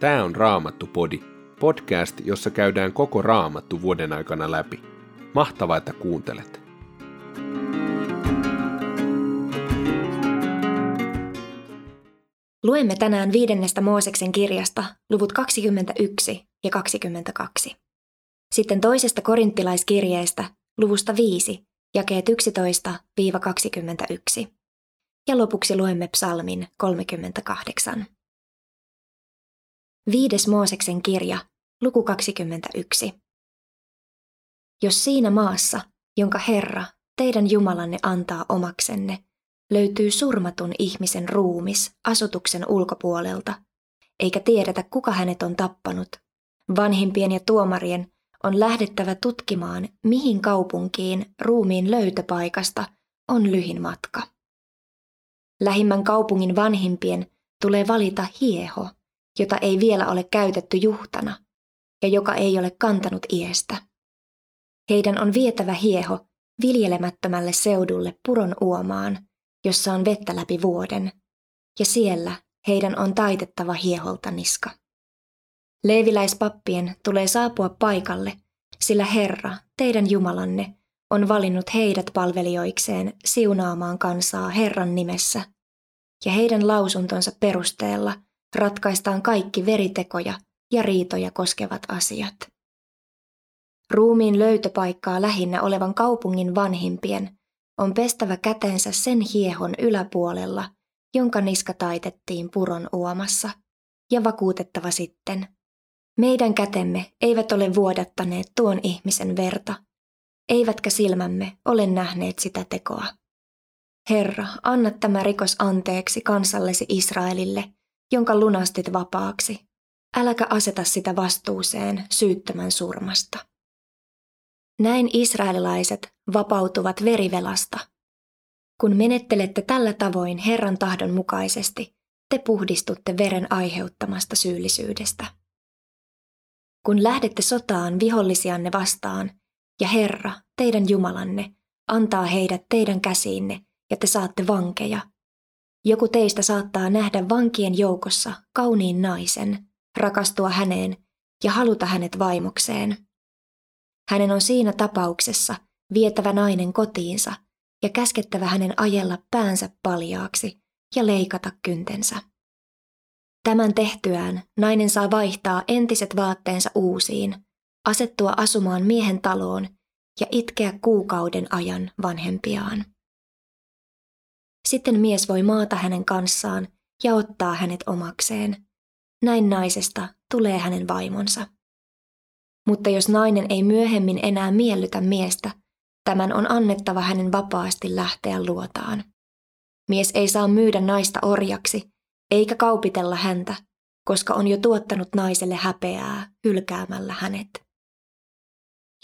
Tämä on Raamattu-podi, podcast, jossa käydään koko Raamattu vuoden aikana läpi. Mahtavaa, että kuuntelet! Luemme tänään viidennestä Mooseksen kirjasta luvut 21 ja 22. Sitten toisesta korinttilaiskirjeestä luvusta 5, jakeet 11-21. Ja lopuksi luemme psalmin 38. Viides Mooseksen kirja, luku 21. Jos siinä maassa, jonka Herra, teidän Jumalanne antaa omaksenne, löytyy surmatun ihmisen ruumis asutuksen ulkopuolelta, eikä tiedetä kuka hänet on tappanut, vanhimpien ja tuomarien on lähdettävä tutkimaan, mihin kaupunkiin ruumiin löytöpaikasta on lyhin matka. Lähimmän kaupungin vanhimpien tulee valita hieho, jota ei vielä ole käytetty juhtana ja joka ei ole kantanut iestä. Heidän on vietävä hieho viljelemättömälle seudulle puron uomaan, jossa on vettä läpi vuoden, ja siellä heidän on taitettava hieholta niska. Leeviläispappien tulee saapua paikalle, sillä Herra, teidän Jumalanne, on valinnut heidät palvelijoikseen siunaamaan kansaa Herran nimessä, ja heidän lausuntonsa perusteella ratkaistaan kaikki veritekoja ja riitoja koskevat asiat. Ruumiin löytöpaikkaa lähinnä olevan kaupungin vanhimpien on pestävä kätensä sen hiehon yläpuolella, jonka niska taitettiin puron uomassa, ja vakuutettava sitten – meidän kätemme eivät ole vuodattaneet tuon ihmisen verta, eivätkä silmämme ole nähneet sitä tekoa. Herra, anna tämä rikos anteeksi kansallesi Israelille, jonka lunastit vapaaksi. Äläkä aseta sitä vastuuseen syyttömän surmasta. Näin israelilaiset vapautuvat verivelasta. Kun menettelette tällä tavoin Herran tahdon mukaisesti, te puhdistutte veren aiheuttamasta syyllisyydestä kun lähdette sotaan vihollisianne vastaan, ja Herra, teidän Jumalanne, antaa heidät teidän käsiinne, ja te saatte vankeja. Joku teistä saattaa nähdä vankien joukossa kauniin naisen, rakastua häneen ja haluta hänet vaimokseen. Hänen on siinä tapauksessa vietävä nainen kotiinsa ja käskettävä hänen ajella päänsä paljaaksi ja leikata kyntensä. Tämän tehtyään nainen saa vaihtaa entiset vaatteensa uusiin, asettua asumaan miehen taloon ja itkeä kuukauden ajan vanhempiaan. Sitten mies voi maata hänen kanssaan ja ottaa hänet omakseen. Näin naisesta tulee hänen vaimonsa. Mutta jos nainen ei myöhemmin enää miellytä miestä, tämän on annettava hänen vapaasti lähteä luotaan. Mies ei saa myydä naista orjaksi, eikä kaupitella häntä, koska on jo tuottanut naiselle häpeää hylkäämällä hänet.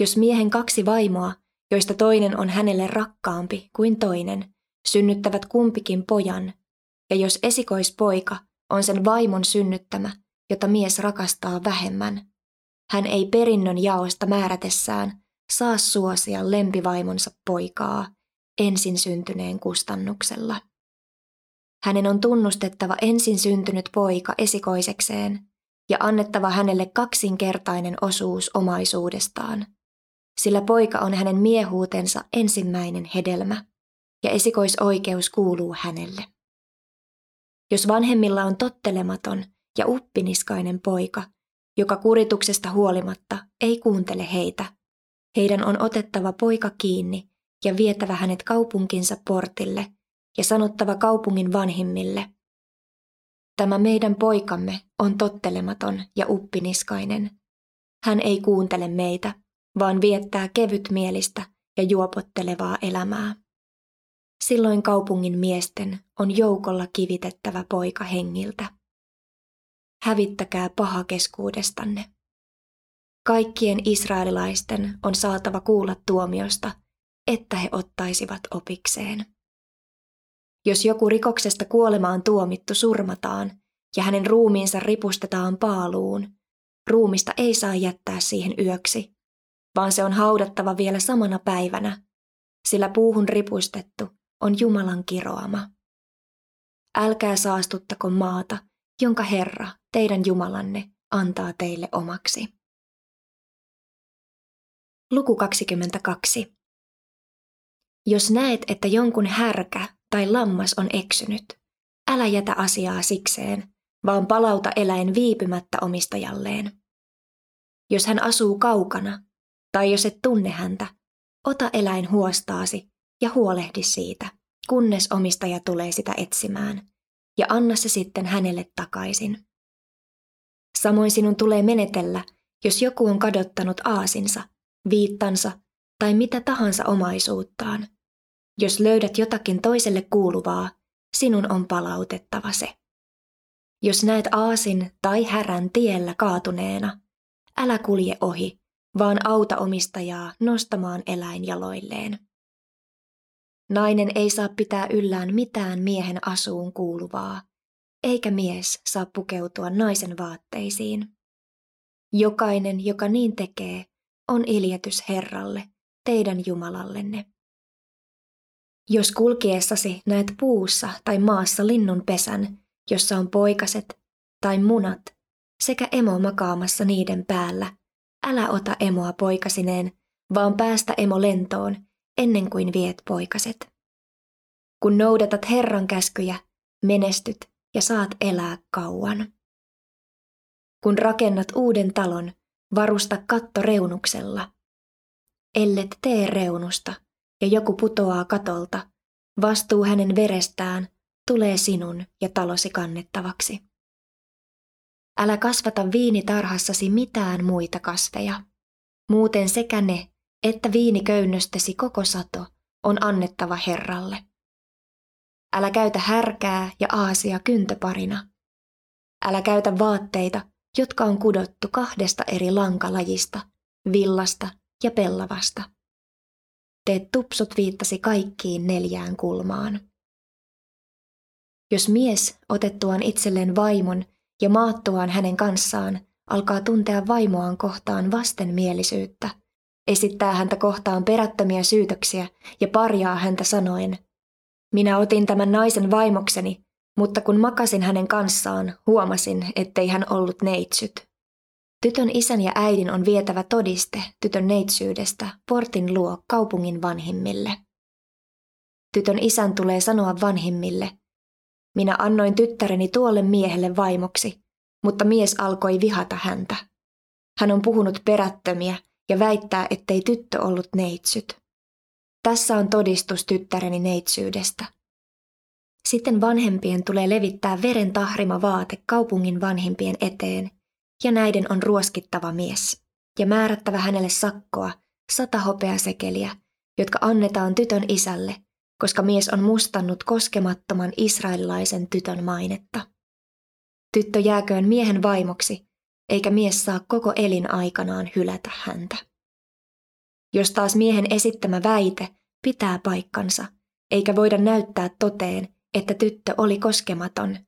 Jos miehen kaksi vaimoa, joista toinen on hänelle rakkaampi kuin toinen, synnyttävät kumpikin pojan, ja jos esikoispoika on sen vaimon synnyttämä, jota mies rakastaa vähemmän, hän ei perinnön jaosta määrätessään saa suosia lempivaimonsa poikaa ensin syntyneen kustannuksella. Hänen on tunnustettava ensin syntynyt poika esikoisekseen ja annettava hänelle kaksinkertainen osuus omaisuudestaan, sillä poika on hänen miehuutensa ensimmäinen hedelmä ja esikoisoikeus kuuluu hänelle. Jos vanhemmilla on tottelematon ja uppiniskainen poika, joka kurituksesta huolimatta ei kuuntele heitä, heidän on otettava poika kiinni ja vietävä hänet kaupunkinsa portille – ja sanottava kaupungin vanhimmille. Tämä meidän poikamme on tottelematon ja uppiniskainen. Hän ei kuuntele meitä, vaan viettää kevytmielistä ja juopottelevaa elämää. Silloin kaupungin miesten on joukolla kivitettävä poika hengiltä. Hävittäkää paha keskuudestanne. Kaikkien israelilaisten on saatava kuulla tuomiosta, että he ottaisivat opikseen. Jos joku rikoksesta kuolemaan tuomittu surmataan ja hänen ruumiinsa ripustetaan paaluun, ruumista ei saa jättää siihen yöksi, vaan se on haudattava vielä samana päivänä, sillä puuhun ripustettu on Jumalan kiroama. Älkää saastuttako maata jonka Herra, teidän Jumalanne, antaa teille omaksi. Luku 22. Jos näet, että jonkun härkä tai lammas on eksynyt, älä jätä asiaa sikseen, vaan palauta eläin viipymättä omistajalleen. Jos hän asuu kaukana, tai jos et tunne häntä, ota eläin huostaasi ja huolehdi siitä, kunnes omistaja tulee sitä etsimään, ja anna se sitten hänelle takaisin. Samoin sinun tulee menetellä, jos joku on kadottanut aasinsa, viittansa tai mitä tahansa omaisuuttaan. Jos löydät jotakin toiselle kuuluvaa, sinun on palautettava se. Jos näet aasin tai härän tiellä kaatuneena, älä kulje ohi, vaan auta omistajaa nostamaan eläin jaloilleen. Nainen ei saa pitää yllään mitään miehen asuun kuuluvaa, eikä mies saa pukeutua naisen vaatteisiin. Jokainen, joka niin tekee, on iljetys Herralle, teidän Jumalallenne. Jos kulkiessasi näet puussa tai maassa linnun pesän, jossa on poikaset tai munat sekä emo makaamassa niiden päällä, älä ota emoa poikasineen, vaan päästä emo lentoon ennen kuin viet poikaset. Kun noudatat Herran käskyjä, menestyt ja saat elää kauan. Kun rakennat uuden talon, varusta katto reunuksella. Ellet tee reunusta ja joku putoaa katolta, vastuu hänen verestään tulee sinun ja talosi kannettavaksi. Älä kasvata viinitarhassasi mitään muita kasveja. Muuten sekä ne, että viiniköynnöstäsi koko sato on annettava Herralle. Älä käytä härkää ja aasia kyntöparina. Älä käytä vaatteita, jotka on kudottu kahdesta eri lankalajista, villasta ja pellavasta. Teet tupsut viittasi kaikkiin neljään kulmaan. Jos mies otettuaan itselleen vaimon ja maattuaan hänen kanssaan alkaa tuntea vaimoaan kohtaan vastenmielisyyttä, esittää häntä kohtaan perättömiä syytöksiä ja parjaa häntä sanoen, minä otin tämän naisen vaimokseni, mutta kun makasin hänen kanssaan, huomasin, ettei hän ollut neitsyt. Tytön isän ja äidin on vietävä todiste tytön neitsyydestä portin luo kaupungin vanhimmille. Tytön isän tulee sanoa vanhimmille, minä annoin tyttäreni tuolle miehelle vaimoksi, mutta mies alkoi vihata häntä. Hän on puhunut perättömiä ja väittää, ettei tyttö ollut neitsyt. Tässä on todistus tyttäreni neitsyydestä. Sitten vanhempien tulee levittää veren tahrima vaate kaupungin vanhimpien eteen, ja näiden on ruoskittava mies, ja määrättävä hänelle sakkoa, sata hopeasekeliä, jotka annetaan tytön isälle, koska mies on mustannut koskemattoman israelilaisen tytön mainetta. Tyttö jääköön miehen vaimoksi, eikä mies saa koko elin aikanaan hylätä häntä. Jos taas miehen esittämä väite pitää paikkansa, eikä voida näyttää toteen, että tyttö oli koskematon,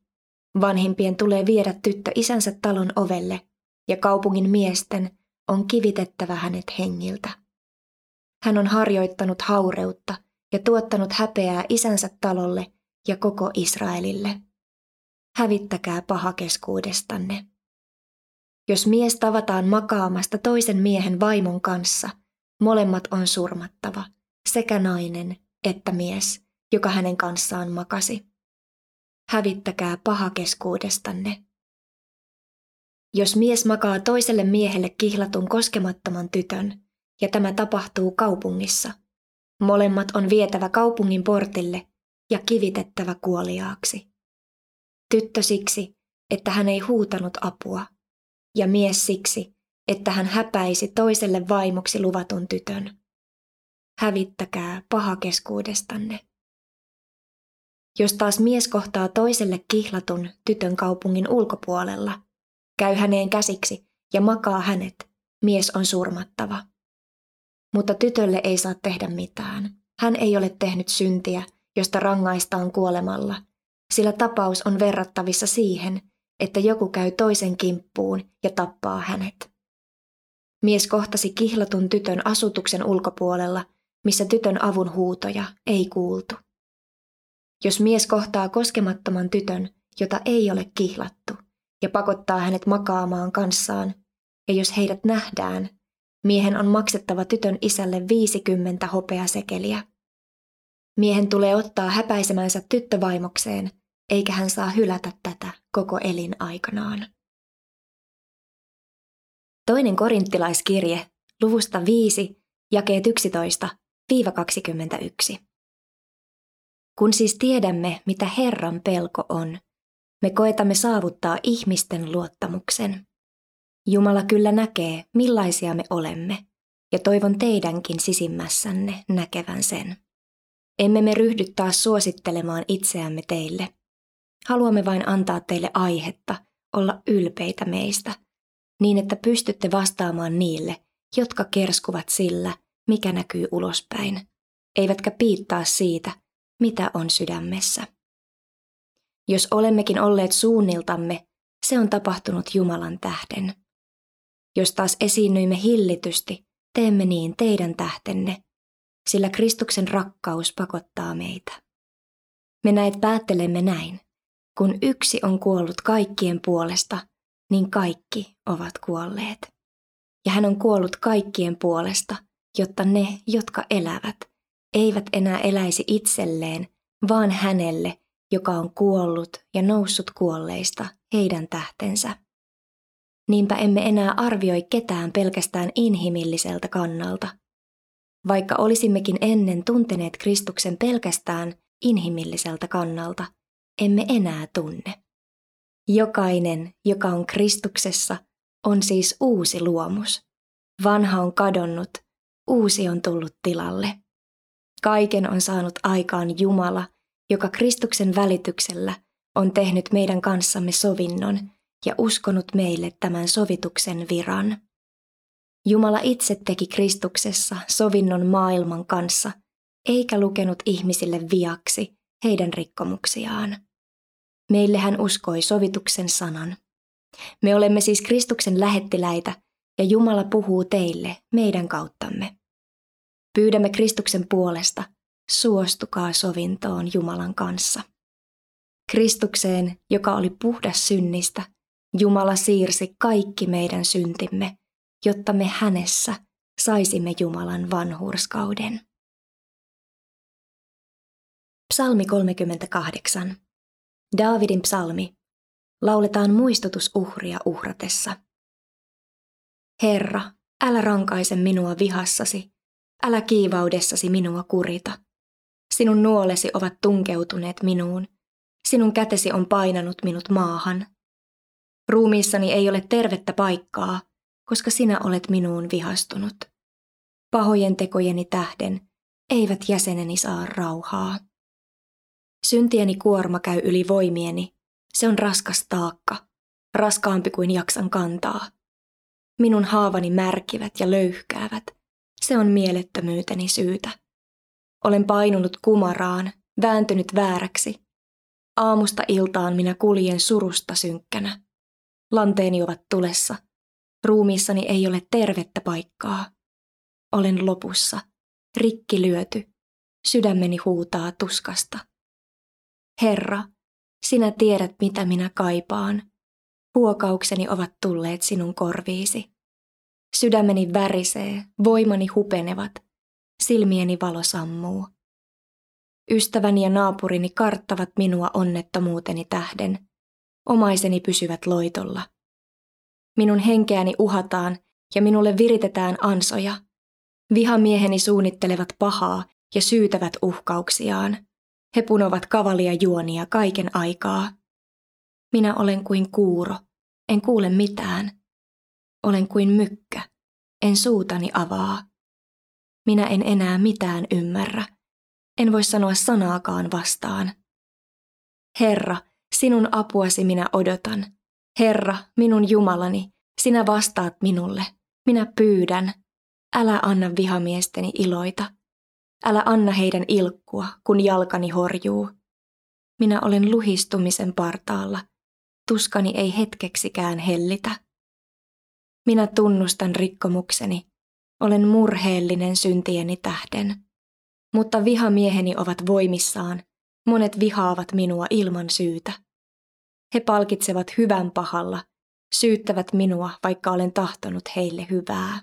vanhimpien tulee viedä tyttö isänsä talon ovelle ja kaupungin miesten on kivitettävä hänet hengiltä. Hän on harjoittanut haureutta ja tuottanut häpeää isänsä talolle ja koko Israelille. Hävittäkää paha keskuudestanne. Jos mies tavataan makaamasta toisen miehen vaimon kanssa, molemmat on surmattava, sekä nainen että mies, joka hänen kanssaan makasi. Hävittäkää paha keskuudestanne. Jos mies makaa toiselle miehelle kihlatun koskemattoman tytön, ja tämä tapahtuu kaupungissa, molemmat on vietävä kaupungin portille ja kivitettävä kuoliaaksi. Tyttö siksi, että hän ei huutanut apua, ja mies siksi, että hän häpäisi toiselle vaimoksi luvatun tytön. Hävittäkää paha keskuudestanne. Jos taas mies kohtaa toiselle kihlatun tytön kaupungin ulkopuolella, käy häneen käsiksi ja makaa hänet, mies on surmattava. Mutta tytölle ei saa tehdä mitään. Hän ei ole tehnyt syntiä, josta rangaistaan kuolemalla, sillä tapaus on verrattavissa siihen, että joku käy toisen kimppuun ja tappaa hänet. Mies kohtasi kihlatun tytön asutuksen ulkopuolella, missä tytön avun huutoja ei kuultu. Jos mies kohtaa koskemattoman tytön jota ei ole kihlattu, ja pakottaa hänet makaamaan kanssaan, ja jos heidät nähdään, miehen on maksettava tytön isälle 50 hopeasekeliä. Miehen tulee ottaa häpäisemänsä tyttövaimokseen, eikä hän saa hylätä tätä koko elinaikanaan. Toinen korinttilaiskirje, luvusta 5, jakeet 11-21. Kun siis tiedämme, mitä Herran pelko on, me koetamme saavuttaa ihmisten luottamuksen. Jumala kyllä näkee, millaisia me olemme, ja toivon teidänkin sisimmässänne näkevän sen. Emme me ryhdy taas suosittelemaan itseämme teille. Haluamme vain antaa teille aihetta olla ylpeitä meistä, niin että pystytte vastaamaan niille, jotka kerskuvat sillä, mikä näkyy ulospäin, eivätkä piittaa siitä, mitä on sydämessä. Jos olemmekin olleet suunniltamme, se on tapahtunut Jumalan tähden. Jos taas esiinnyimme hillitysti, teemme niin teidän tähtenne, sillä Kristuksen rakkaus pakottaa meitä. Me näet päättelemme näin. Kun yksi on kuollut kaikkien puolesta, niin kaikki ovat kuolleet. Ja hän on kuollut kaikkien puolesta, jotta ne, jotka elävät, eivät enää eläisi itselleen, vaan hänelle, joka on kuollut ja noussut kuolleista heidän tähtensä. Niinpä emme enää arvioi ketään pelkästään inhimilliseltä kannalta. Vaikka olisimmekin ennen tunteneet Kristuksen pelkästään inhimilliseltä kannalta, emme enää tunne. Jokainen, joka on Kristuksessa, on siis uusi luomus. Vanha on kadonnut, uusi on tullut tilalle. Kaiken on saanut aikaan Jumala, joka Kristuksen välityksellä on tehnyt meidän kanssamme sovinnon ja uskonut meille tämän sovituksen viran. Jumala itse teki Kristuksessa sovinnon maailman kanssa, eikä lukenut ihmisille viaksi heidän rikkomuksiaan. Meille hän uskoi sovituksen sanan. Me olemme siis Kristuksen lähettiläitä ja Jumala puhuu teille meidän kauttamme. Pyydämme Kristuksen puolesta, suostukaa sovintoon Jumalan kanssa. Kristukseen, joka oli puhdas synnistä, Jumala siirsi kaikki meidän syntimme, jotta me hänessä saisimme Jumalan vanhurskauden. Psalmi 38. Daavidin psalmi. Lauletaan muistutusuhria uhratessa. Herra, älä rankaise minua vihassasi, älä kiivaudessasi minua kurita. Sinun nuolesi ovat tunkeutuneet minuun, sinun kätesi on painanut minut maahan. Ruumiissani ei ole tervettä paikkaa, koska sinä olet minuun vihastunut. Pahojen tekojeni tähden eivät jäseneni saa rauhaa. Syntieni kuorma käy yli voimieni. Se on raskas taakka, raskaampi kuin jaksan kantaa. Minun haavani märkivät ja löyhkäävät. Se on mielettömyyteni syytä. Olen painunut kumaraan, vääntynyt vääräksi. Aamusta iltaan minä kuljen surusta synkkänä. Lanteeni ovat tulessa. Ruumiissani ei ole tervettä paikkaa. Olen lopussa, rikki lyöty. Sydämeni huutaa tuskasta. Herra, sinä tiedät mitä minä kaipaan. Huokaukseni ovat tulleet sinun korviisi. Sydämeni värisee, voimani hupenevat, silmieni valo sammuu. Ystäväni ja naapurini karttavat minua onnettomuuteni tähden. Omaiseni pysyvät loitolla. Minun henkeäni uhataan ja minulle viritetään ansoja. Vihamieheni suunnittelevat pahaa ja syytävät uhkauksiaan. He punovat kavalia juonia kaiken aikaa. Minä olen kuin kuuro, en kuule mitään. Olen kuin mykkä, en suutani avaa. Minä en enää mitään ymmärrä. En voi sanoa sanaakaan vastaan. Herra, sinun apuasi minä odotan. Herra, minun Jumalani, sinä vastaat minulle. Minä pyydän. Älä anna vihamiesteni iloita. Älä anna heidän ilkkua, kun jalkani horjuu. Minä olen luhistumisen partaalla. Tuskani ei hetkeksikään hellitä. Minä tunnustan rikkomukseni. Olen murheellinen syntieni tähden. Mutta vihamieheni ovat voimissaan. Monet vihaavat minua ilman syytä. He palkitsevat hyvän pahalla, syyttävät minua, vaikka olen tahtonut heille hyvää.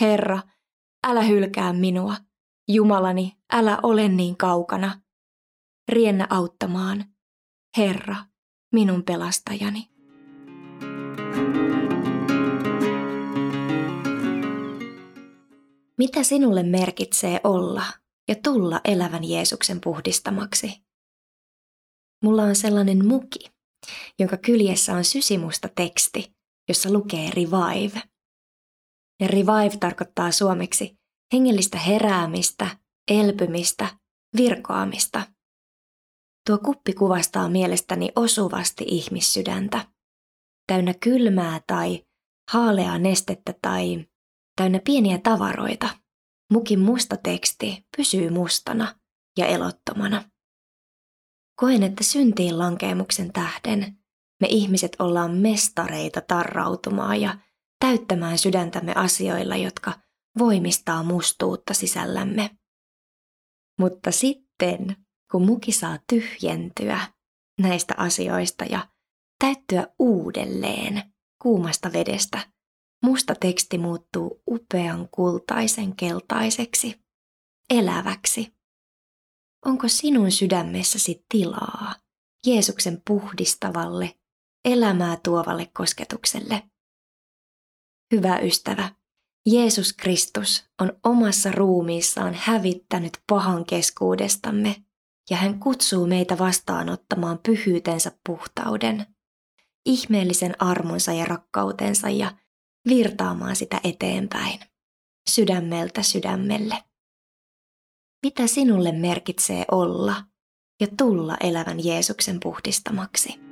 Herra, älä hylkää minua. Jumalani, älä ole niin kaukana. Riennä auttamaan. Herra, minun pelastajani. Mitä sinulle merkitsee olla ja tulla elävän Jeesuksen puhdistamaksi? Mulla on sellainen muki, jonka kyljessä on sysimusta teksti, jossa lukee revive. Ja revive tarkoittaa suomeksi hengellistä heräämistä, elpymistä, virkoamista. Tuo kuppi kuvastaa mielestäni osuvasti ihmissydäntä. Täynnä kylmää tai haaleaa nestettä tai täynnä pieniä tavaroita. Mukin musta teksti pysyy mustana ja elottomana. Koen, että syntiin lankeemuksen tähden me ihmiset ollaan mestareita tarrautumaan ja täyttämään sydäntämme asioilla, jotka voimistaa mustuutta sisällämme. Mutta sitten, kun muki saa tyhjentyä näistä asioista ja täyttyä uudelleen kuumasta vedestä, musta teksti muuttuu upean kultaisen keltaiseksi, eläväksi. Onko sinun sydämessäsi tilaa Jeesuksen puhdistavalle, elämää tuovalle kosketukselle? Hyvä ystävä, Jeesus Kristus on omassa ruumiissaan hävittänyt pahan keskuudestamme ja hän kutsuu meitä vastaanottamaan pyhyytensä puhtauden, ihmeellisen armonsa ja rakkautensa ja virtaamaan sitä eteenpäin, sydämeltä sydämelle. Mitä sinulle merkitsee olla ja tulla elävän Jeesuksen puhdistamaksi?